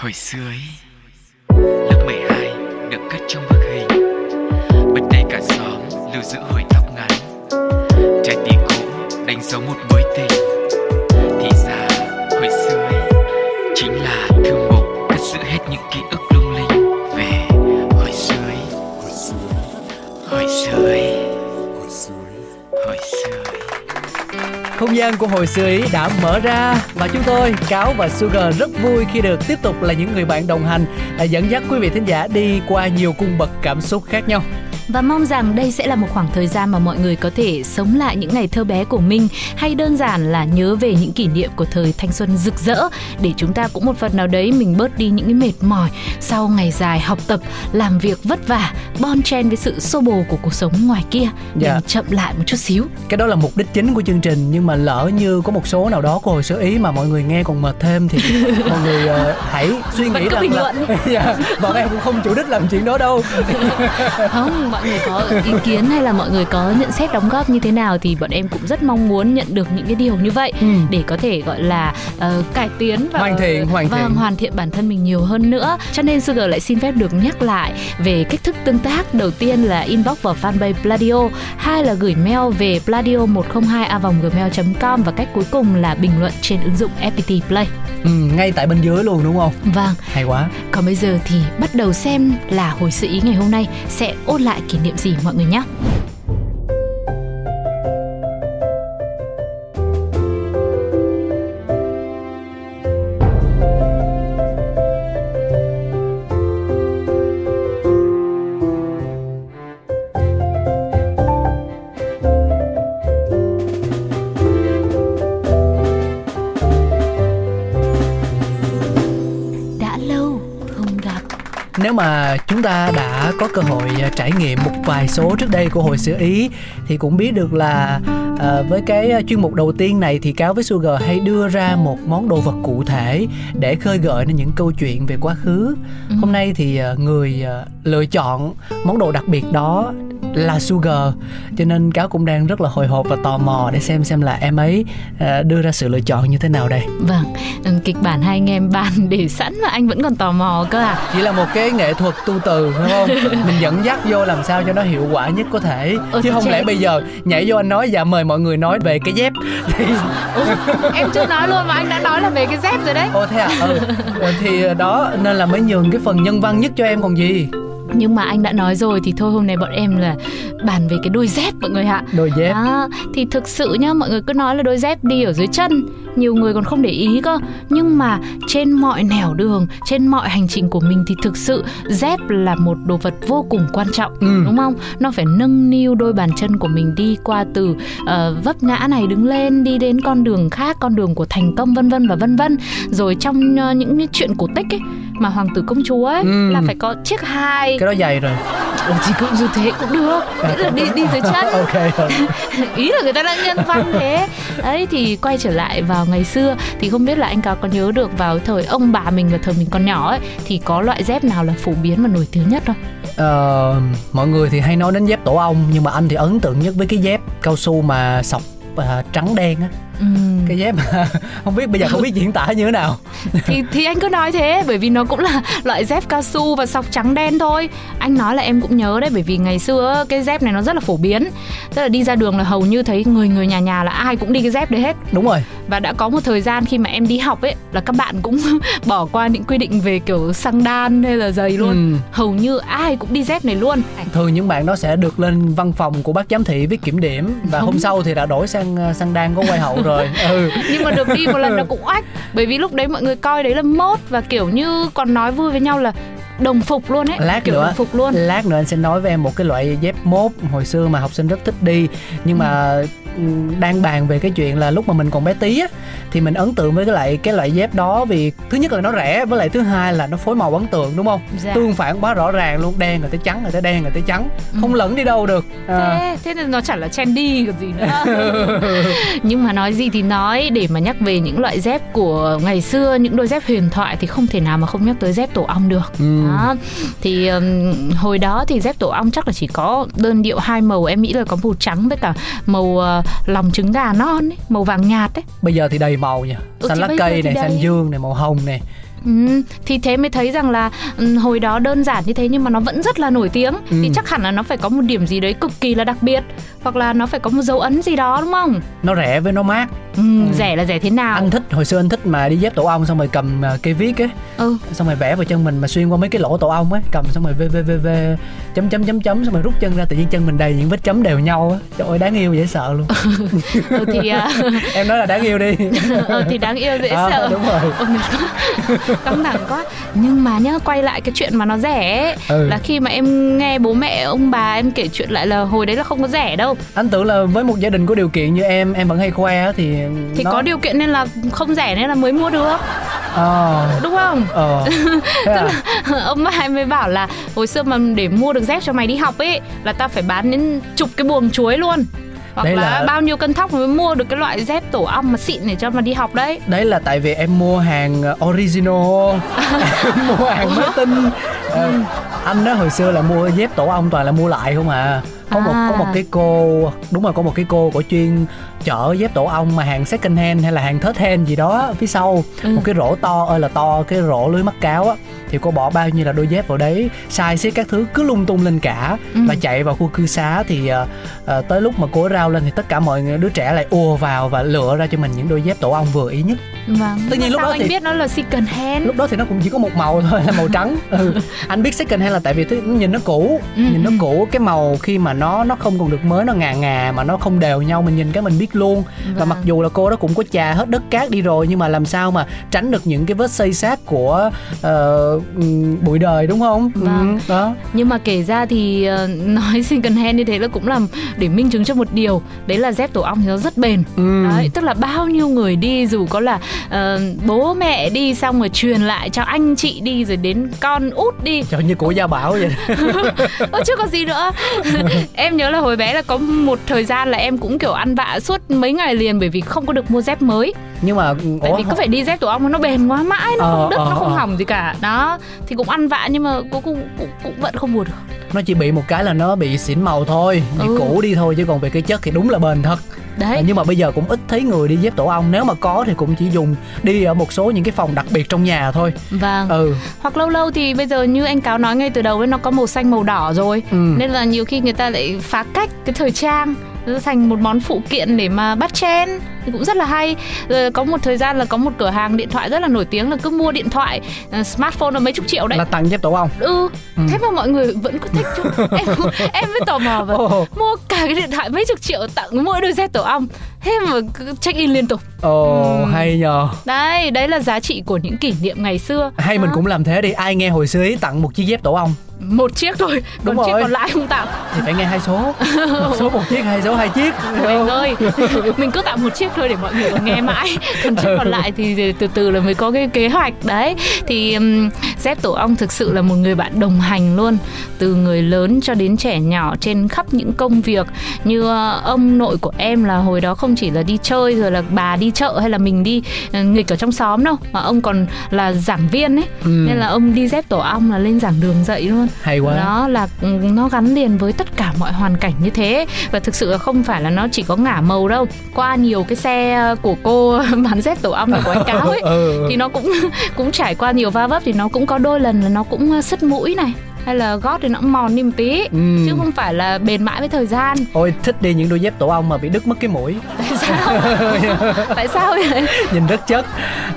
Hồi xưa ấy, Lớp 12 được cất trong bức hình. Bên đây cả xóm lưu giữ hồi tóc ngắn. Trái tim cũ đánh dấu một mối tình. Thì ra, hồi xưa ấy, Chính là thư mục cất giữ hết những ký ức Không gian của hồi xưa ý đã mở ra và chúng tôi, Cáo và Sugar rất vui khi được tiếp tục là những người bạn đồng hành dẫn dắt quý vị thính giả đi qua nhiều cung bậc cảm xúc khác nhau. Và mong rằng đây sẽ là một khoảng thời gian mà mọi người có thể sống lại những ngày thơ bé của mình hay đơn giản là nhớ về những kỷ niệm của thời thanh xuân rực rỡ để chúng ta cũng một phần nào đấy mình bớt đi những cái mệt mỏi sau ngày dài học tập, làm việc vất vả, bon chen với sự xô bồ của cuộc sống ngoài kia để Dạ. chậm lại một chút xíu. Cái đó là mục đích chính của chương trình nhưng mà lỡ như có một số nào đó của hồi xưa ý mà mọi người nghe còn mệt thêm thì mọi người ờ, hãy suy nghĩ rằng là dạ, bọn em cũng không chủ đích làm chuyện đó đâu. Không, mọi người có ý kiến hay là mọi người có nhận xét đóng góp như thế nào thì bọn em cũng rất mong muốn nhận được những cái điều như vậy Ừ. để có thể gọi là ờ, cải tiến và Hoàn thiện, hoàn vâng, thiện. hoàn thiện bản thân mình nhiều hơn nữa. Cho nên Sugar lại xin phép được nhắc lại về cách thức tương tác. Đầu tiên là inbox vào fanpage Pladio, hai là gửi mail về pladio 102 a gmail.com và cách cuối cùng là bình luận trên ứng dụng FPT Play. Ừ, ngay tại bên dưới luôn đúng không? Vâng, Hay quá. còn bây giờ thì bắt đầu xem là hồi sự ý ngày hôm nay sẽ ôn lại kỷ niệm gì mọi người nhé. Mà chúng ta đã có cơ hội à, trải nghiệm một vài số trước đây của hồi xưa Ý thì cũng biết được là à, với cái à, chuyên mục đầu tiên này thì Cáo với Sugar hay đưa ra một món đồ vật cụ thể để khơi gợi nên những câu chuyện về quá khứ. Hôm nay thì à, người lựa chọn món đồ đặc biệt đó là Sugar. Cho nên Cáo cũng đang rất là hồi hộp và tò mò để xem xem là em ấy à, đưa ra sự lựa chọn như thế nào đây. Vâng, ừ, kịch bản hai anh em bàn để sẵn mà anh vẫn còn tò mò cơ à. Chỉ là một cái nghệ thuật tu từ đúng không? Mình dẫn dắt vô làm sao cho nó hiệu quả nhất có thể. Ừ, chứ không chết. lẽ bây giờ nhảy vô anh nói dạ mời mọi người nói về cái dép. Thì Em chưa nói luôn mà anh đã nói là về cái dép rồi đấy. Ô thế à? Ừ. Ờ, thì đó nên là mới nhường cái phần nhân văn nhất cho em còn gì Nhưng mà anh đã nói rồi thì thôi hôm nay bọn em là bàn về cái đôi dép mọi người ạ. Đôi dép. Đó, thì thực sự nhá mọi người cứ nói là đôi dép đi ở dưới chân nhiều người còn không để ý cơ nhưng mà trên mọi nẻo đường trên mọi hành trình của mình thì thực sự dép là một đồ vật vô cùng quan trọng Ừ. đúng không nó phải nâng niu đôi bàn chân của mình đi qua từ ờ, vấp ngã này đứng lên đi đến con đường khác con đường của thành công vân vân và vân vân rồi trong ờ, những chuyện cổ tích ấy mà hoàng tử công chúa ấy Ừ. là phải có chiếc hai cái đó dày rồi thì cũng như thế cũng được. Nghĩa là đi đi dưới chân. Ok ý là người ta đã nhân văn thế. Đấy thì quay trở lại vào ngày xưa thì không biết là anh cáo có nhớ được vào thời ông bà mình và thời mình còn nhỏ ấy thì có loại dép nào là phổ biến và nổi tiếng nhất không? Ờ, mọi người thì hay nói đến dép tổ ong nhưng mà anh thì ấn tượng nhất với cái dép cao su mà sọc à, trắng đen á Ừm, cái dép mà không biết bây giờ không biết diễn tả như thế nào. Thì thì anh cứ nói thế bởi vì nó cũng là loại dép cao su và sọc trắng đen thôi. Anh nói là em cũng nhớ đấy bởi vì ngày xưa cái dép này nó rất là phổ biến. Tức là đi ra đường là hầu như thấy người người nhà nhà là ai cũng đi cái dép đấy hết. Đúng rồi. Và đã có một thời gian khi mà em đi học ấy là các bạn cũng bỏ qua những quy định về kiểu xăng đan hay là giày luôn. Ừ. hầu như ai cũng đi dép này luôn. Thường những bạn đó sẽ được lên văn phòng của bác giám thị viết kiểm điểm và hôm Đúng. sau thì đã đổi sang ờ, sang đan có quay hậu rồi ừ. Nhưng mà được đi một lần nó cũng oách. Bởi vì lúc đấy mọi người coi đấy là mốt và kiểu như còn nói vui với nhau là đồng phục luôn ấy lát kiểu nữa đồng phục luôn. lát nữa anh sẽ nói với em một cái loại dép mốt hồi xưa mà học sinh rất thích đi. Nhưng mà ừm, đang bàn về cái chuyện là lúc mà mình còn bé tí á thì mình ấn tượng với cái loại cái loại dép đó vì thứ nhất là nó rẻ với lại thứ hai là nó phối màu ấn tượng đúng không? Dạ. tương phản quá rõ ràng luôn đen rồi tới trắng rồi tới đen rồi tới trắng. Không lẫn đi đâu được. À, thế thế nên nó chẳng là trendy còn gì nữa. Nhưng mà nói gì thì nói để mà nhắc về những loại dép của ngày xưa những đôi dép huyền thoại thì không thể nào mà không nhắc tới dép tổ ong được. Ừ. đó. Thì ừm, hồi đó thì dép tổ ong chắc là chỉ có đơn điệu hai màu em nghĩ là có màu trắng với cả màu ờ, lòng trứng gà non ấy, màu vàng nhạt ấy. Bây giờ thì đầy màu nha xanh lá cây này xanh dương này màu hồng này Ừ, thì thế mới thấy rằng là ừ, hồi đó đơn giản như thế nhưng mà nó vẫn rất là nổi tiếng Ừ. thì chắc hẳn là nó phải có một điểm gì đấy cực kỳ là đặc biệt hoặc là nó phải có một dấu ấn gì đó đúng không? nó rẻ với nó mát Ừ, rẻ là rẻ thế nào? anh thích hồi xưa anh thích mà đi dép tổ ong xong rồi cầm à, cây viết ấy Ừ. xong rồi vẽ vào chân mình mà xuyên qua mấy cái lỗ tổ ong ấy cầm xong rồi v v v v chấm chấm chấm chấm xong rồi rút chân ra tự nhiên chân mình đầy những vết chấm đều nhau á trời ơi đáng yêu dễ sợ luôn ừ thì à, em nói là đáng yêu đi ừ, thì đáng yêu dễ À, sợ. đúng rồi căng thẳng quá. Nhưng mà nhá quay lại cái chuyện mà nó rẻ ấy, Ừ. là khi mà em nghe bố mẹ ông bà em kể chuyện lại là hồi đấy là không có rẻ đâu. Anh tưởng là với một gia đình có điều kiện như em em vẫn hay khoe á thì thì nó... có điều kiện nên là không rẻ nên là mới mua được. Ờ. Đúng không? Ờ. Thế à? ông bà em mới bảo là hồi xưa mà để mua được dép cho mày đi học ấy là tao phải bán đến chục cái buồng chuối luôn hoặc Đấy là... là- bao nhiêu cân thóc mới mua được cái loại dép tổ ong mà xịn để cho mà đi học đấy. Đấy là tại vì em mua hàng original. Em mua hàng mới tinh Ờ, anh đó hồi xưa là mua dép tổ ong toàn là mua lại không à. Có một À. có một cái cô đúng rồi có một cái cô của chuyên chở dép tổ ong mà hàng second hand hay là hàng third hand gì đó phía sau. Ừ. một cái rổ to ơi là to cái rổ lưới mắc cáo á thì cô bỏ bao nhiêu là đôi dép vào đấy size xếp các thứ cứ lung tung lên cả Ừ. và chạy vào khu cư xá thì ờ, ờ, tới lúc mà cô ấy rao lên thì tất cả mọi người- đứa trẻ lại ùa vào và lựa ra cho mình những đôi dép tổ ong vừa ý nhất vâng Tất nhiên lúc đó anh thì- biết nó là second hand lúc đó thì nó cũng chỉ có một màu thôi là màu trắng ừ. anh biết second hand là tại vì thứ nhìn nó cũ Ừ, nhìn nó ừ. cũ cái màu khi mà nó nó không còn được mới nó ngà ngà mà nó không đều nhau mình nhìn cái mình biết luôn và Vâng. mặc dù là cô đó cũng có chà hết đất cát đi rồi nhưng mà làm sao mà tránh được những cái vết xây sát của ờ, ừm, bụi đời đúng không? Vâng. Ừ, đó. Nhưng mà kể ra thì ờ, nói second hand như thế là cũng làm để minh chứng cho một điều. Đấy là dép tổ ong thì nó rất bền. Ừ. Đấy, tức là bao nhiêu người đi dù có là ờ, bố mẹ đi xong rồi truyền lại cho anh chị đi rồi đến con út đi. Trời như của gia bảo vậy. Ơ chứ còn gì nữa. Em nhớ là hồi bé là có một thời gian là em cũng kiểu ăn vạ suốt mấy ngày liền Bởi vì không có được mua dép mới. Nhưng mà Tại ủa, vì cứ phải đi dép tổ ong nó bền quá mãi Nó Ờ, không đứt, ờ, nó không ờ. hỏng gì cả. Đó, thì cũng ăn vạ nhưng mà cuối cùng cũng, cũng vẫn không mua được. Nó chỉ bị một cái là nó bị xỉn màu thôi bị Ừ. cũ đi thôi chứ còn về cái chất thì đúng là bền thật. Đấy, À, nhưng mà bây giờ cũng ít thấy người đi dép tổ ong nếu mà có thì cũng chỉ dùng đi ở một số những cái phòng đặc biệt trong nhà thôi. Vâng. Ừ. Hoặc lâu lâu thì bây giờ như anh Cáo nói ngay từ đầu ấy Nó có màu xanh màu đỏ rồi. Ừ. Nên là nhiều khi người ta lại phá cách cái thời trang thành một món phụ kiện để mà bắt chen. Thì cũng rất là hay. Rồi có một thời gian là có một cửa hàng điện thoại rất là nổi tiếng là cứ mua điện thoại ờ, smartphone là mấy chục triệu đấy. Là tặng dép tổ ong ừ Ừ. thế mà mọi người vẫn cứ thích chứ. Em em mới tò mò và ồ. mua cả cái điện thoại mấy chục triệu tặng mỗi đôi dép tổ ong. Thế mà cứ check in liên tục. Ồ Ừ. hay nhờ. Đấy đấy là giá trị của những kỷ niệm ngày xưa. Hay mình Đó. cũng làm thế đi. Ai nghe hồi xưa ý tặng một chiếc dép tổ ong một chiếc thôi Đúng còn chiếc rồi. còn lại không tặng thì phải nghe hai số. Một số một chiếc hai số hai chiếc. Mình ơi, mình cứ tặng một chiếc thôi để mọi người còn nghe mãi. Còn chiếc còn lại thì từ từ là mới có cái kế hoạch. Đấy, thì um, Dép Tổ Ong thực sự là một người bạn đồng hành luôn. Từ người lớn cho đến trẻ nhỏ trên khắp những công việc. Như ờ, ông nội của em là hồi đó không chỉ là đi chơi rồi là bà đi chợ hay là mình đi ờ, nghịch ở trong xóm đâu Mà ông còn là giảng viên ấy. Ừ. Nên là ông đi dép Tổ Ong là lên giảng đường dạy luôn hay quá. Đó là ừ, nó gắn liền với tất cả mọi hoàn cảnh như thế. Và thực sự là không phải là nó chỉ có ngả màu đâu. Qua nhiều cái xe của cô bán dép tổ ong và quảng cáo ấy ừ. thì nó cũng cũng trải qua nhiều va vấp thì nó cũng có đôi lần là nó cũng ờ, sứt mũi này hay là gót thì nó cũng mòn đi một tí. Ừ. chứ không phải là bền mãi với thời gian. Ôi thích đi những đôi dép tổ ong mà bị đứt mất cái mũi tại sao vậy? Nhìn rất chất.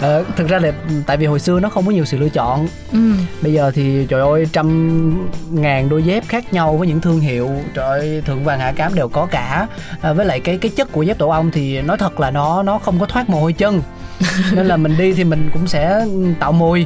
Ờ, thực ra là tại vì hồi xưa nó không có nhiều sự lựa chọn. Ừ. bây giờ thì trời ơi trăm ngàn đôi dép khác nhau với những thương hiệu trời ơi thượng vàng hạ cám đều có cả. À, với lại cái cái chất của dép tổ ong thì nói thật là nó nó không có thoát mồ hôi chân. Nên là mình đi thì mình cũng sẽ tạo mùi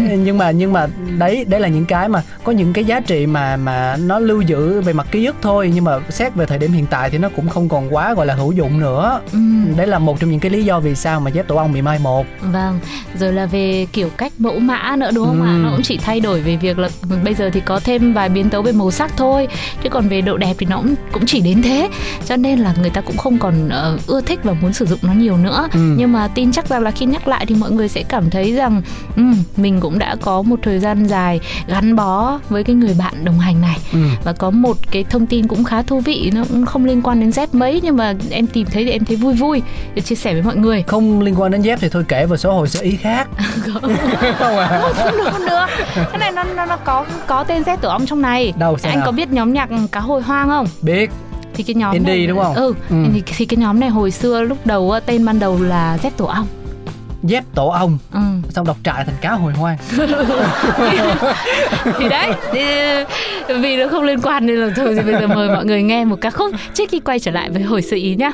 nhưng mà nhưng mà đấy đấy là những cái mà có những cái giá trị mà mà nó lưu giữ về mặt ký ức thôi. Nhưng mà xét về thời điểm hiện tại thì nó cũng không còn quá gọi là hữu dụng nữa Ừ. đấy là một trong những cái lý do vì sao mà dép tổ ong bị mai một Vâng, rồi là về kiểu cách mẫu mã nữa đúng không ạ? Ừ. Nó cũng chỉ thay đổi về việc là bây giờ thì có thêm vài biến tấu về màu sắc thôi Chứ còn về độ đẹp thì nó cũng, cũng chỉ đến thế Cho nên là người ta cũng không còn ờ, ưa thích và muốn sử dụng nó nhiều nữa Ừ. Nhưng mà tin chắc rằng là khi nhắc lại thì mọi người sẽ cảm thấy rằng ừ, Mình cũng đã có một thời gian dài gắn bó với cái người bạn đồng hành này ừ. và có một cái thông tin cũng khá thú vị nó cũng không liên quan đến Z mấy nhưng mà em tìm thấy thì em thấy vui vui để chia sẻ với mọi người. Không liên quan đến Z thì thôi kể vào số hồi sơ ý khác. Không, à? không được không được. Cái này nó nó, nó có có tên Z tổ ong trong này. Đâu anh nào? có biết nhóm nhạc cá hồi hoang không? Biết. Thì cái nhóm Indie này, đúng không? Ừ, ừ. Thì, thì cái nhóm này hồi xưa lúc đầu tên ban đầu là Z tổ ong. Dép tổ ong. Ừ. xong đọc trại thành cá hồi hoang. Thì đấy vì nó không liên quan nên là thôi thì bây giờ mời mọi người nghe một ca khúc trước khi quay trở lại với hồi sự ý nhá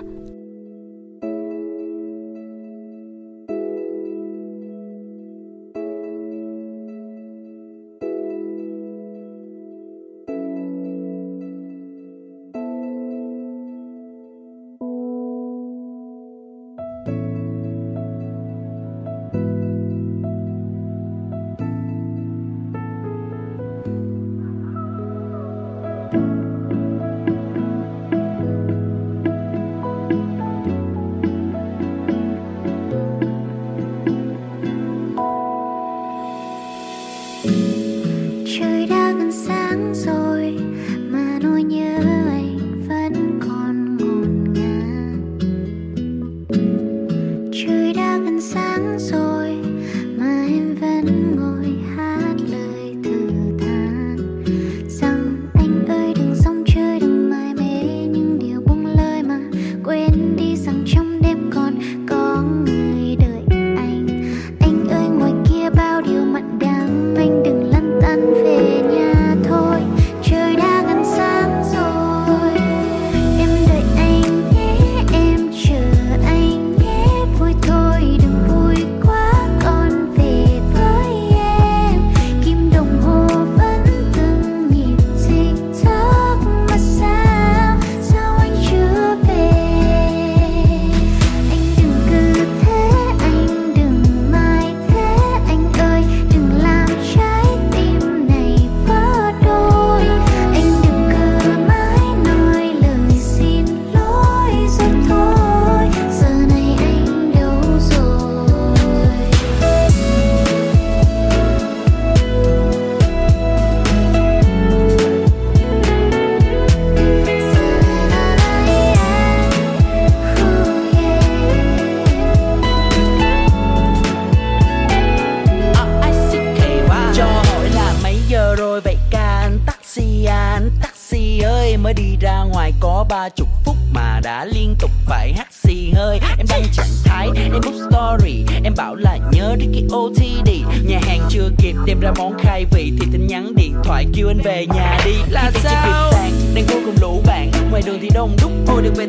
chục phút mà đã liên tục phải hát xì hơi. Em đang trạng thái, em post story Em bảo là nhớ đến cái OTD Nhà hàng chưa kịp đem ra món khai vị Thì tin nhắn điện thoại kêu anh về nhà đi. Là sao? Đang cô cùng lũ bạn. Ngoài đường thì đông đúc Ôi được về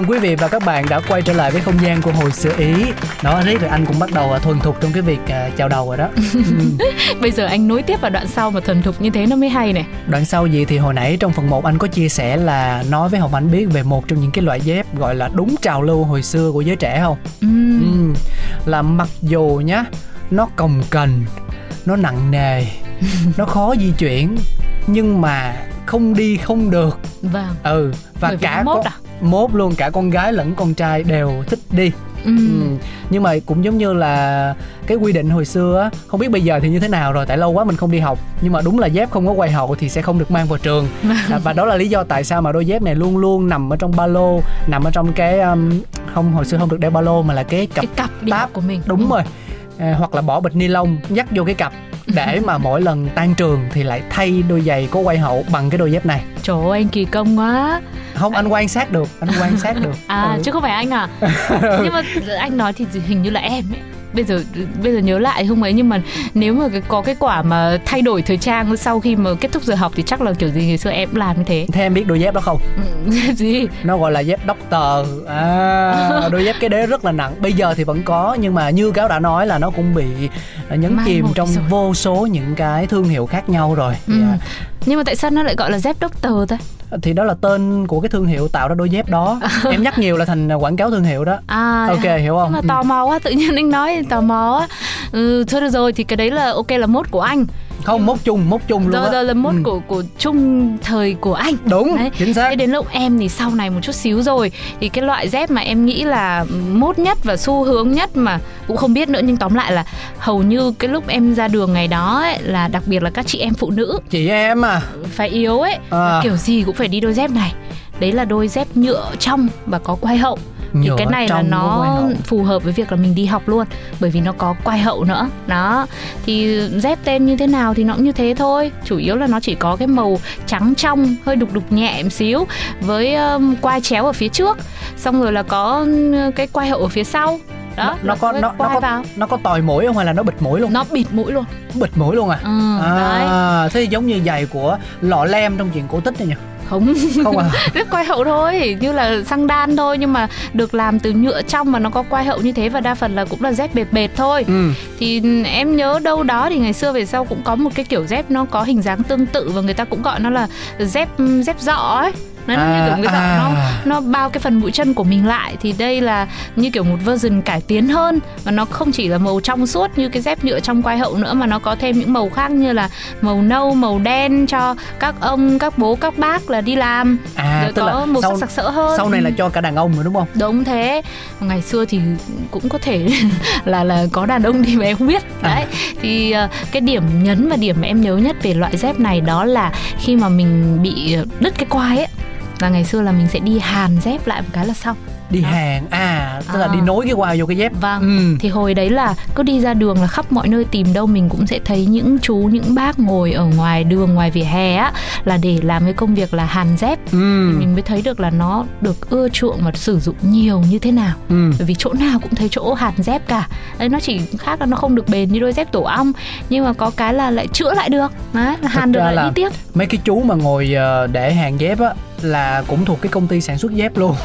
mừng quý vị và các bạn đã quay trở lại với không gian của hồi xưa ý đó riết rồi anh cũng bắt đầu à, thuần thục trong cái việc uh, chào đầu rồi đó ừ. bây giờ anh nối tiếp vào đoạn sau mà thuần thục như thế nó mới hay này đoạn sau gì thì hồi nãy trong phần 1 anh có chia sẻ là nói với hồng anh biết về một trong những cái loại dép gọi là đúng trào lưu hồi xưa của giới trẻ không ừ. Ừ. là mặc dù nhá nó cồng kềnh nó nặng nề nó khó di chuyển nhưng mà không đi không được vâng ừ và Bởi cả mốt con à? Mốt luôn cả con gái lẫn con trai đều thích đi ừ. ừ. nhưng mà cũng giống như là cái quy định hồi xưa á không biết bây giờ thì như thế nào rồi tại lâu quá mình không đi học nhưng mà đúng là dép không có quay hậu thì sẽ không được mang vào trường à, và đó là lý do tại sao mà đôi dép này luôn luôn nằm ở trong ba lô nằm ở trong cái um, không hồi xưa không được đeo ba lô mà là cái cặp cái cặp táp. của mình đúng ừ. rồi à, hoặc là bỏ bịch ni lông dắt vô cái cặp để mà mỗi lần tan trường thì lại thay đôi giày có quay hậu bằng cái đôi dép này trời ơi anh kỳ công quá không anh quan sát được anh quan sát được. À Ừ. chứ không phải anh à. Nhưng mà anh nói thì hình như là em ấy. Bây giờ bây giờ nhớ lại không ấy nhưng mà nếu mà có cái quả mà thay đổi thời trang sau khi mà kết thúc giờ học thì chắc là kiểu gì ngày xưa em làm như thế. Thế em biết đôi dép đó không? Ừ, gì? Nó gọi là dép doctor. À, đôi dép cái đế rất là nặng. Bây giờ thì vẫn có nhưng mà như cáo đã nói là nó cũng bị nhấn Mai chìm trong rồi. vô số những cái thương hiệu khác nhau rồi. Ừ. Dạ. Nhưng mà tại sao nó lại gọi là dép doctor ta? Thì đó là tên của cái thương hiệu tạo ra đôi dép đó. Em nhắc nhiều là thành quảng cáo thương hiệu đó. À ok hiểu không? Nhưng mà tò mò quá tự nhiên anh nói tò mò quá ừ, thôi được rồi thì cái đấy là ok là mốt của anh không mốt chung mốt chung luôn á. rồi là mốt Ừ. của của chung thời của anh. Đúng Đấy. chính xác. Thế đến lúc em thì sau này một chút xíu rồi thì cái loại dép mà em nghĩ là mốt nhất và xu hướng nhất mà cũng không biết nữa nhưng tóm lại là hầu như cái lúc em ra đường ngày đó ấy, là đặc biệt là các chị em phụ nữ. Chị em à. Phải yếu ấy. À. kiểu gì cũng phải đi đôi dép này. Đấy là đôi dép nhựa trong và có quai hậu thì cái này là nó phù hợp với việc là mình đi học luôn bởi vì nó có quai hậu nữa. Đó. Thì dép tên như thế nào thì nó cũng như thế thôi. Chủ yếu là nó chỉ có cái màu trắng trong hơi đục đục nhẹ một xíu với um, quai chéo ở phía trước. Xong rồi là có cái quai hậu ở phía sau. Đó nó, nó có nó, nó có vào. nó có tòi mũi không hay là nó bịt mũi luôn? Nó bịt mũi luôn. Bịt mũi luôn à? Ừ, đấy. à thế giống như giày của lọ lem trong chuyện cổ tích này nhỉ không? Không à? Rất quai hậu thôi như là xăng đan thôi nhưng mà được làm từ nhựa trong mà nó có quai hậu như thế và đa phần là cũng là dép bệt bệt thôi. Ừ. Thì em nhớ đâu đó thì ngày xưa về sau cũng có một cái kiểu dép nó có hình dáng tương tự và người ta cũng gọi nó là dép dép dọ ấy nó như kiểu cái dọ à. nó nó bao cái phần mũi chân của mình lại thì đây là như kiểu một version cải tiến hơn và nó không chỉ là màu trong suốt như cái dép nhựa trong quai hậu nữa mà nó có thêm những màu khác như là màu nâu màu đen cho các ông các bố các bác là đi làm. À rồi tức có là màu sau, sắc sặc sỡ hơn. sau này là cho cả đàn ông rồi đúng không? Đúng thế. Ngày xưa thì cũng có thể là là có đàn ông đi mà em không biết. À. đấy thì ờ, cái điểm nhấn và điểm mà em nhớ nhất về loại dép này đó là khi mà mình bị đứt cái quai ấy là ngày xưa là mình sẽ đi hàn dép lại một cái là xong. Đi Đó. hàng à tức là À. đi nối cái quai vô cái dép. Vâng ừ. thì hồi đấy là cứ đi ra đường là khắp mọi nơi tìm đâu mình cũng sẽ thấy những chú những bác ngồi ở ngoài đường ngoài vỉa hè á là để làm cái công việc là hàn dép. Ừ. Mình mới thấy được là nó được ưa chuộng và sử dụng nhiều như thế nào. Ừ. Bởi vì chỗ nào cũng thấy chỗ hàn dép cả. Đấy nó chỉ khác là nó không được bền như đôi dép tổ ong nhưng mà có cái là lại chữa lại được. Đấy là hàn được lại là- đi tiếp. mấy cái chú mà ngồi ờ, để hàng dép á là cũng thuộc cái công ty sản xuất dép luôn.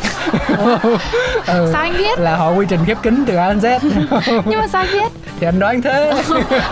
Ừ, sao anh biết? Là họ quy trình khép kín từ A đến Z. Nhưng mà sao anh biết? Thì anh đoán thế.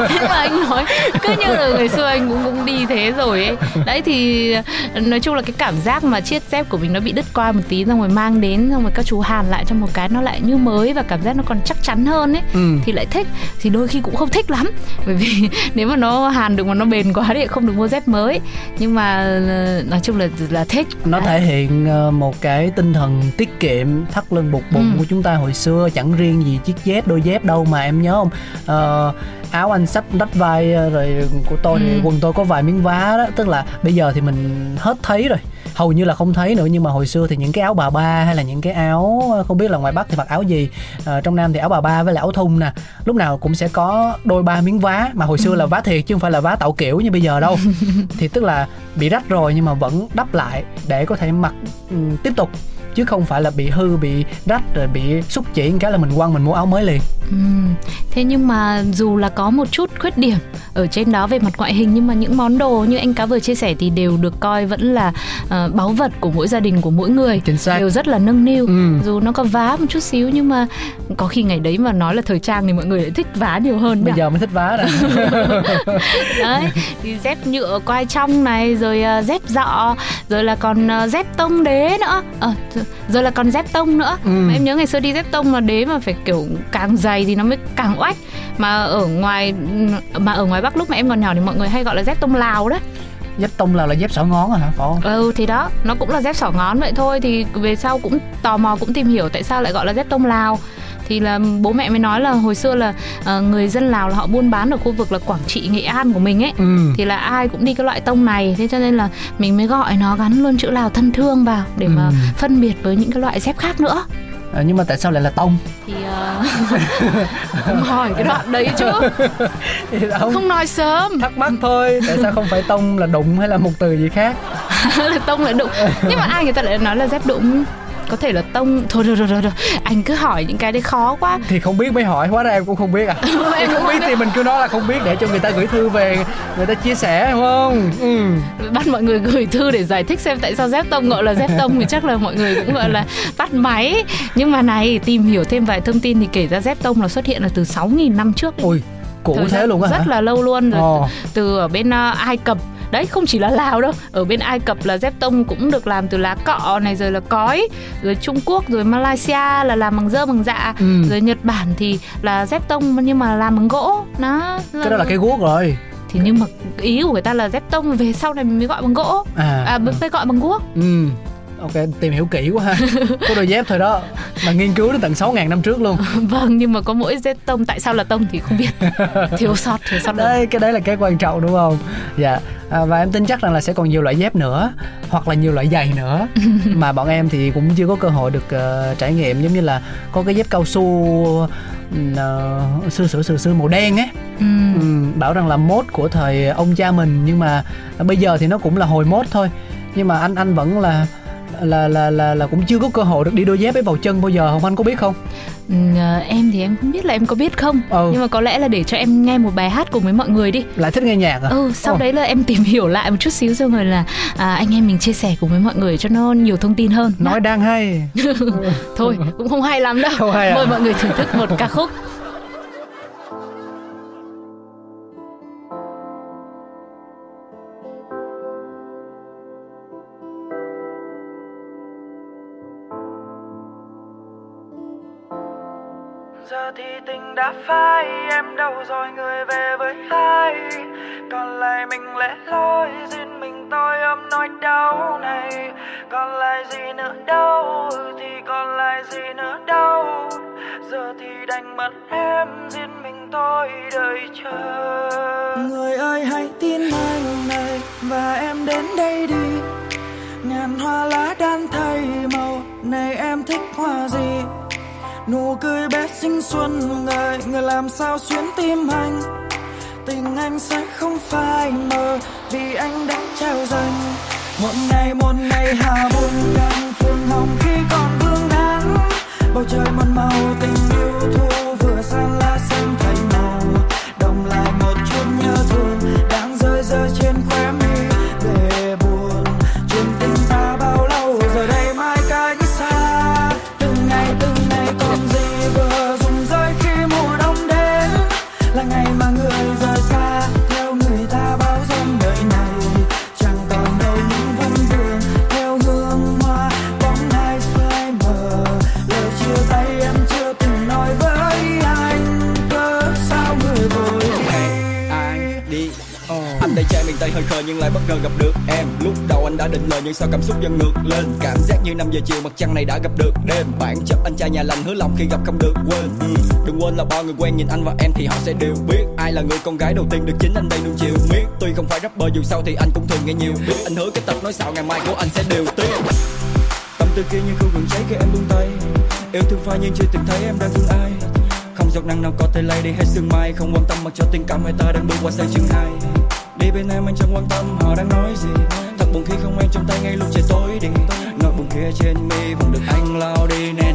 Thế mà anh nói cứ như là ngày xưa anh cũng cũng đi thế rồi ấy. Đấy thì nói chung là cái cảm giác mà chiếc dép của mình nó bị đứt qua một tí xong rồi mang đến xong rồi các chú hàn lại cho một cái nó lại như mới và cảm giác nó còn chắc chắn hơn ấy. Ừ. thì lại thích. Thì đôi khi cũng không thích lắm. Bởi vì nếu mà nó hàn được mà nó bền quá thì không được mua dép mới. Nhưng mà ờ, nói chung là là thích nó thể hiện ờ, một cái tinh thần tiết kiệm thắt lưng buộc bụng Ừ. của chúng ta hồi xưa chẳng riêng gì chiếc dép đôi dép đâu mà em nhớ không Ờ, áo anh sách đắt vai ờ, rồi của tôi thì Ừ. quần tôi có vài miếng vá đó tức là bây giờ thì mình hết thấy rồi hầu như là không thấy nữa nhưng mà hồi xưa thì những cái áo bà ba hay là những cái áo không biết là ngoài bắc thì mặc áo gì. Ờ, trong nam thì áo bà ba với lại áo thun nè. Lúc nào cũng sẽ có đôi ba miếng vá mà hồi xưa là vá thiệt chứ không phải là vá tạo kiểu như bây giờ đâu. Thì tức là bị rách rồi nhưng mà vẫn đắp lại để có thể mặc ừ, tiếp tục chứ không phải là bị hư bị rách rồi bị xúc chỉ cái là mình quăng mình mua áo mới liền. Ừ. Thế nhưng mà dù là có một chút khuyết điểm ở trên đó về mặt ngoại hình nhưng mà những món đồ như anh cá vừa chia sẻ thì đều được coi vẫn là uh, báu vật của mỗi gia đình của mỗi người. Chính xác. Đều rất là nâng niu. Ừ. dù nó có vá một chút xíu nhưng mà có khi ngày đấy mà nói là thời trang thì mọi người lại thích vá nhiều hơn bây giờ mới thích vá rồi đấy thì dép nhựa quai trong này rồi uh, dép dọ rồi là còn uh, dép tông đế nữa. À, rồi là còn dép tông nữa. Ừ. mà em nhớ ngày xưa đi dép tông mà đế mà phải kiểu càng dày thì nó mới càng oách. Mà ở ngoài mà ở ngoài bắc lúc mà em còn nhỏ thì mọi người hay gọi là dép tông lào đấy dép tông lào là dép xỏ ngón à hả? Phải không? Ừ thì đó nó cũng là dép xỏ ngón vậy thôi. Thì về sau cũng tò mò cũng tìm hiểu tại sao lại gọi là dép tông lào thì là bố mẹ mới nói là hồi xưa là uh, người dân Lào là họ buôn bán ở khu vực là Quảng Trị, Nghệ An của mình ấy. Ừ. thì là ai cũng đi cái loại tông này. Thế cho nên là mình mới gọi nó gắn luôn chữ Lào thân thương vào để mà Ừ. phân biệt với những cái loại dép khác nữa. À, nhưng mà tại sao lại là tông? Thì uh, không hỏi cái đoạn đấy chứ. Thì không, không nói sớm. thắc mắc thôi tại sao không phải tông là đụng hay là một từ gì khác? Là tông là đụng. Nhưng mà ai người ta lại nói là dép đụng có thể là tông thôi rồi rồi rồi, rồi. anh cứ hỏi những cái đấy khó quá thì không biết mới hỏi hóa ra em cũng không biết à em không biết thì mình cứ nói là không biết để cho người ta gửi thư về người ta chia sẻ đúng không ừ. bắt mọi người gửi thư để giải thích xem tại sao dép tông gọi là dép tông thì chắc là mọi người cũng gọi là bắt máy nhưng mà này tìm hiểu thêm vài thông tin thì kể ra dép tông là xuất hiện là từ 6.000 năm trước đấy. ui cũ thế luôn á rất hả là lâu luôn rồi Ồ. từ, từ ở bên uh, Ai Cập đấy không chỉ là Lào đâu. Ở bên Ai Cập là dép tông cũng được làm từ lá cọ này rồi là cói rồi Trung Quốc rồi Malaysia là làm bằng dơ bằng dạ. Ừ. rồi Nhật Bản thì là dép tông nhưng mà làm bằng gỗ. Nó cái đó là cái guốc rồi. Thì nhưng mà ý của người ta là dép tông về sau này mình mới gọi bằng gỗ. À, à mới gọi bằng guốc. Ừ ok tìm hiểu kỹ quá ha. Có đôi dép thôi đó mà nghiên cứu đến tận 6.000 năm trước luôn. Vâng nhưng mà có mỗi dép tông tại sao là tông thì không biết. Thiếu sót thiếu sót đấy cái đấy là cái quan trọng đúng không? Dạ à, và em tin chắc rằng là sẽ còn nhiều loại dép nữa hoặc là nhiều loại giày nữa. Mà bọn em thì cũng chưa có cơ hội được ờ, trải nghiệm giống như là có cái dép cao su uh, xưa xưa xưa xưa màu đen ấy. Ừ. ừ, bảo rằng là mốt của thời ông cha mình nhưng mà bây giờ thì nó cũng là hồi mốt thôi. Nhưng mà anh anh vẫn là là là là là cũng chưa có cơ hội được đi đôi dép ấy vào chân bao giờ. Không anh có biết không? Ừ, à, em thì em không biết là em có biết không. Ừ. nhưng mà có lẽ là để cho em nghe một bài hát cùng với mọi người đi. Lại thích nghe nhạc à? Ừ sau Ồ. đấy là em tìm hiểu lại một chút xíu xong rồi là à, anh em mình chia sẻ cùng với mọi người cho nó nhiều thông tin hơn. Nhá. nói đang hay. Thôi cũng không hay lắm đâu. Hay à? mời mọi người thưởng thức một ca khúc rồi người về với ai? Còn lại mình lẽ loi riêng mình tôi ôm nỗi đau này. Còn lại gì nữa đâu, thì còn lại gì nữa đâu. Giờ thì đành mất em riêng mình tôi đợi chờ. Người ơi, hãy tin anh này, và em đến đây đi. Ngàn hoa lá đan thay màu, này em thích hoa gì? Nụ cười bé xinh xuân, ngời, người làm sao xuyến tim anh? Tình anh sẽ không phai mờ vì anh đã trao dành. Một ngày một ngày hà buồn càng phương hồng khi còn vương nắng bầu trời một màu tình yêu thu vừa xa lá xanh sao cảm xúc dần ngược lên? Cảm giác như 5 giờ chiều mặt trăng này đã gặp được đêm. Bản chất anh trai nhà lành hứa lòng khi gặp không được quên. Ừ. đừng quên là bao người quen nhìn anh và em thì họ sẽ đều biết. Ai là người con gái đầu tiên được chính anh đây luôn chiều? Miết, tuy không phải rapper dù sao thì anh cũng thường nghe nhiều. Biết anh hứa cái tập nói xạo ngày mai của anh sẽ đều tiếc. Tâm tư kia như khu rừng cháy khi em buông tay. Yêu thương phai nhưng chưa từng thấy em đang thương ai. Không giọt nắng nào có thể lay đi hết sương mai. Không quan tâm mặc cho tình cảm hai ta đang bước qua sang chương hai. Đi bên em anh chẳng quan tâm họ đang nói gì buồn khi không em trong tay ngay lúc trời tối đi nỗi buồn kia trên mi vẫn được anh lao đi nè.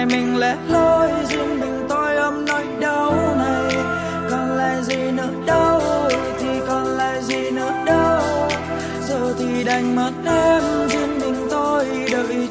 Còn mình lẻ loi, riêng mình tôi ôm nỗi đau này. Còn lại gì nữa đâu, thì còn lại gì nữa đâu. Giờ thì đành mất em, riêng mình tôi đợi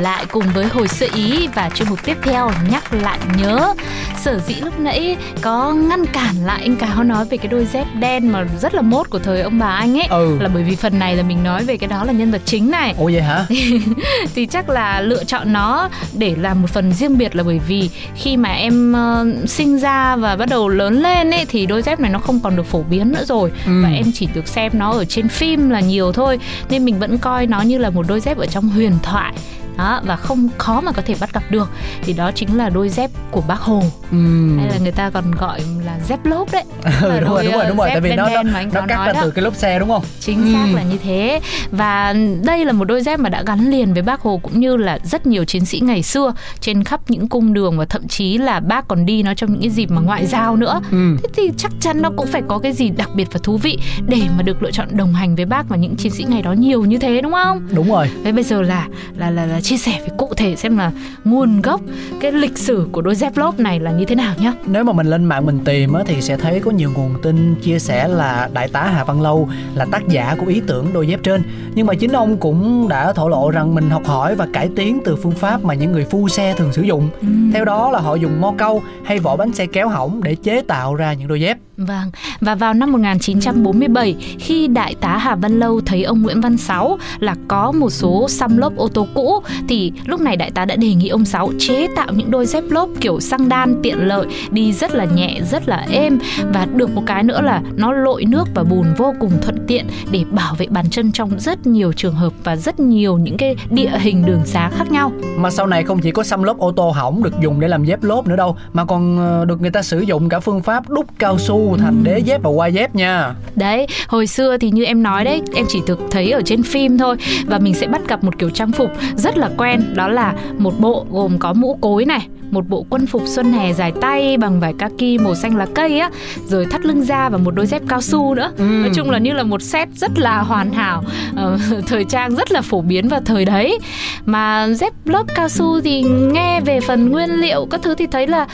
lại cùng với hồi sơ ý và chuyên mục tiếp theo nhắc lại nhớ. Sở dĩ lúc nãy có ngăn cản lại anh cáo nói về cái đôi dép đen mà rất là mốt của thời ông bà anh ấy Ừ. là bởi vì phần này là mình nói về cái đó là nhân vật chính này. Ủa vậy hả? Thì chắc là lựa chọn nó để làm một phần riêng biệt là bởi vì khi mà em ờ, sinh ra và bắt đầu lớn lên ấy thì đôi dép này nó không còn được phổ biến nữa rồi. Ừ. và em chỉ được xem nó ở trên phim là nhiều thôi. Nên mình vẫn coi nó như là một đôi dép ở trong huyền thoại đó và không khó mà có thể bắt gặp được thì đó chính là đôi dép của bác hồ ừ. hay là người ta còn gọi là dép lốp đấy ừ, đúng rồi đúng rồi ờ, đúng rồi tại vì đen nó nó, đen nó có cắt ra đó. từ cái lốp xe đúng không chính xác Ừ. là như thế và đây là một đôi dép mà đã gắn liền với bác hồ cũng như là rất nhiều chiến sĩ ngày xưa trên khắp những cung đường và thậm chí là bác còn đi nó trong những cái dịp mà ngoại giao nữa ừ. thế thì chắc chắn nó cũng phải có cái gì đặc biệt và thú vị để mà được lựa chọn đồng hành với bác và những chiến sĩ ngày đó nhiều như thế đúng không đúng rồi Thế bây giờ là là là, là chia sẻ về cụ thể xem là nguồn gốc cái lịch sử của đôi dép lốp này là như thế nào nhá. nếu mà mình lên mạng mình tìm á, thì sẽ thấy có nhiều nguồn tin chia sẻ là đại tá Hà Văn Lâu là tác giả của ý tưởng đôi dép trên. Nhưng mà chính ông cũng đã thổ lộ rằng mình học hỏi và cải tiến từ phương pháp mà những người phu xe thường sử dụng. Theo đó là họ dùng mo câu hay vỏ bánh xe kéo hỏng để chế tạo ra những đôi dép Vâng, và vào năm 1947 khi đại tá Hà Văn Lâu thấy ông Nguyễn Văn Sáu là có một số xăm lốp ô tô cũ thì lúc này đại tá đã đề nghị ông Sáu chế tạo những đôi dép lốp kiểu xăng đan tiện lợi, đi rất là nhẹ, rất là êm và được một cái nữa là nó lội nước và bùn vô cùng thuận tiện để bảo vệ bàn chân trong rất nhiều trường hợp và rất nhiều những cái địa hình đường xá khác nhau. Mà sau này không chỉ có xăm lốp ô tô hỏng được dùng để làm dép lốp nữa đâu mà còn ờ, được người ta sử dụng cả phương pháp đúc cao su thành đế dép và quai dép nha. Đấy, hồi xưa thì như em nói đấy, em chỉ được thấy ở trên phim thôi và mình sẽ bắt gặp một kiểu trang phục rất là quen, đó là một bộ gồm có mũ cối này, một bộ quân phục xuân hè dài tay bằng vải kaki màu xanh lá cây á, rồi thắt lưng da và một đôi dép cao su nữa. Ừ. Nói chung là như là một set rất là hoàn hảo, ờ, thời trang rất là phổ biến vào thời đấy. Mà dép lớp cao su thì nghe về phần nguyên liệu các thứ thì thấy là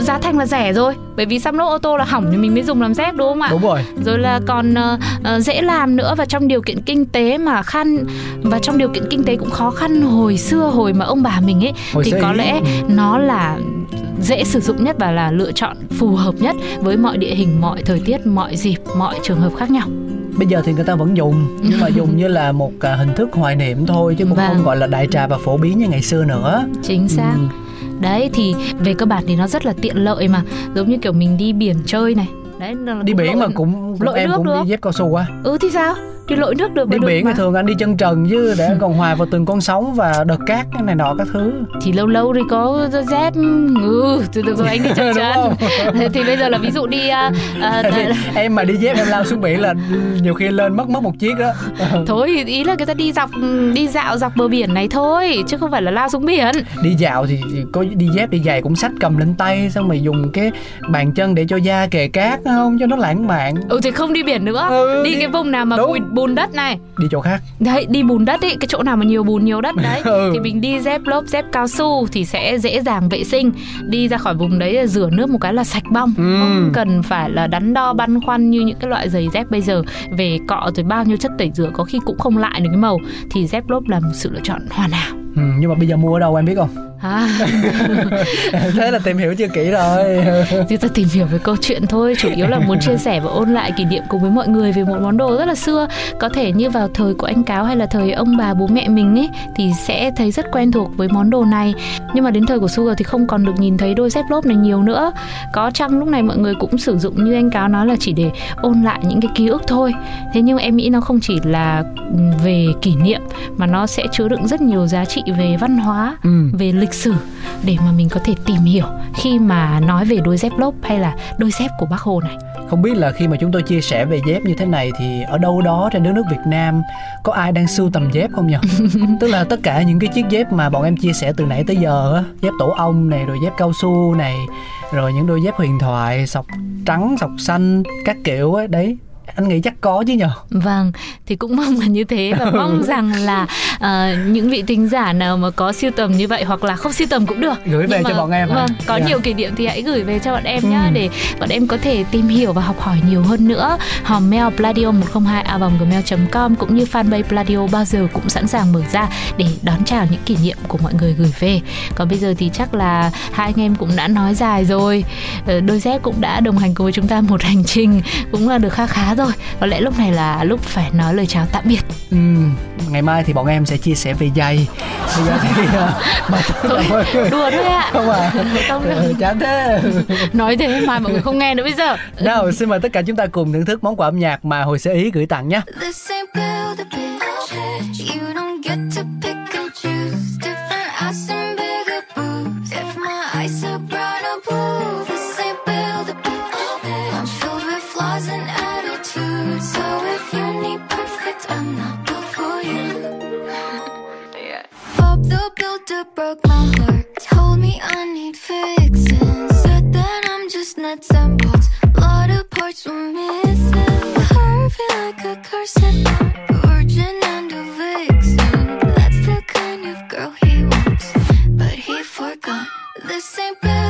giá thành là rẻ rồi, bởi vì xăm lốp ô tô là hỏng thì mình mới dùng làm dép đúng không ạ? Đúng rồi. rồi là còn ờ, dễ làm nữa và trong điều kiện kinh tế mà khăn và trong điều kiện kinh tế cũng khó khăn hồi xưa hồi mà ông bà mình ấy Hồi thì có ý. lẽ nó là dễ sử dụng nhất và là lựa chọn phù hợp nhất với mọi địa hình mọi thời tiết mọi dịp mọi trường hợp khác nhau Bây giờ thì người ta vẫn dùng nhưng mà dùng như là một à, hình thức hoài niệm thôi chứ cũng Vâng. không gọi là đại trà và phổ biến như ngày xưa nữa. chính xác Ừ. đấy thì về cơ bản thì nó rất là tiện lợi mà giống như kiểu mình đi biển chơi này đấy là Đi biển mà cũng, cũng lội em nước cũng được. đi dép cao su á. ừ thì sao đi lội nước được Đi được biển mà. thì thường anh đi chân trần chứ để còn hòa vào từng con sóng và đợt cát cái này nọ các thứ. thì lâu lâu thì có dép ừ từ từ rồi anh đi chân không? thì bây giờ là ví dụ đi vì em mà đi dép em lao xuống biển là nhiều khi lên mất mất một chiếc đó. thôi ý là người ta đi dọc đi dạo dọc bờ biển này thôi chứ không phải là lao xuống biển đi dạo thì có đi dép đi giày cũng xách cầm lên tay xong rồi dùng cái bàn chân để cho da kề cát không cho nó lãng mạn ừ thì không đi biển nữa Ừ, đi, đi- cái vùng nào mà Đúng. Bùn, đất này. Đi chỗ khác. Đấy đi bùn đất ấy cái chỗ nào mà nhiều bùn nhiều đất đấy. Ừ. thì mình đi dép lốp dép cao su thì sẽ dễ dàng vệ sinh. Đi ra khỏi vùng đấy rửa nước một cái là sạch bong. Ừ. không cần phải là đắn đo băn khoăn như những cái loại giày dép bây giờ. Về cọ rồi bao nhiêu chất tẩy rửa có khi cũng không lại được cái màu. Thì dép lốp là một sự lựa chọn hoàn hảo. Ừ, nhưng mà bây giờ mua ở đâu em biết không à, thế là tìm hiểu chưa kỹ rồi. Thì ta tìm hiểu về câu chuyện thôi chủ yếu là muốn chia sẻ và ôn lại kỷ niệm cùng với mọi người về một món đồ rất là xưa. Có thể như vào thời của anh cáo hay là thời ông bà bố mẹ mình ấy thì sẽ thấy rất quen thuộc với món đồ này. Nhưng mà đến thời của Sugar thì không còn được nhìn thấy đôi dép lốp này nhiều nữa. Có chăng lúc này mọi người cũng sử dụng như anh cáo nói là chỉ để ôn lại những cái ký ức thôi. Thế nhưng em nghĩ nó không chỉ là ừ, về kỷ niệm mà nó sẽ chứa đựng rất nhiều giá trị về văn hóa ừ. về lịch sử để mà mình có thể tìm hiểu khi mà nói về đôi dép lốp hay là đôi dép của bác Hồ này. không biết là khi mà chúng tôi chia sẻ về dép như thế này thì ở đâu đó trên đất nước Việt Nam có ai đang sưu tầm dép không nhỉ tức là tất cả những cái chiếc dép mà bọn em chia sẻ từ nãy tới giờ á dép tổ ong này rồi dép cao su này rồi những đôi dép huyền thoại sọc trắng sọc xanh các kiểu ấy đấy anh nghĩ chắc có chứ nhở Vâng, thì cũng mong là như thế và mong rằng là ờ, những vị thính giả nào mà có siêu tầm như vậy hoặc là không siêu tầm cũng được. Gửi về Nhưng cho bọn em hả? Vâng, có Dạ. nhiều kỷ niệm thì hãy gửi về cho bọn em nhá Ừ. để bọn em có thể tìm hiểu và học hỏi nhiều hơn nữa. Hòm mail pladio 102 gmail.com cũng như fanpage Pladio bao giờ cũng sẵn sàng mở ra để đón chào những kỷ niệm của mọi người gửi về. Còn bây giờ thì chắc là hai anh em cũng đã nói dài rồi. Ờ, Đôi dép cũng đã đồng hành cùng với chúng ta một hành trình cũng là được khá khá rồi. Có lẽ lúc này là lúc phải nói lời chào tạm biệt. ừ, ngày mai thì bọn em sẽ chia sẻ về giày bây giờ thì uh, mà Thôi, đùa thôi ạ. không à Không ừ, đâu. chán thế Nói thế mà mọi người không nghe nữa bây giờ. nào xin mời tất cả chúng ta cùng thưởng thức món quà âm nhạc mà hồi sơ ý gửi tặng nhé Builder broke my heart. Told me I need fixing. Said that I'm just nuts and bolts. A lot of parts were missing. Harvey like a corset. Virgin and a vixen. That's the kind of girl he wants. But he forgot. This ain't build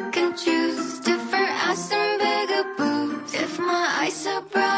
I can choose different eyes and bigger boobs if my eyes are bright.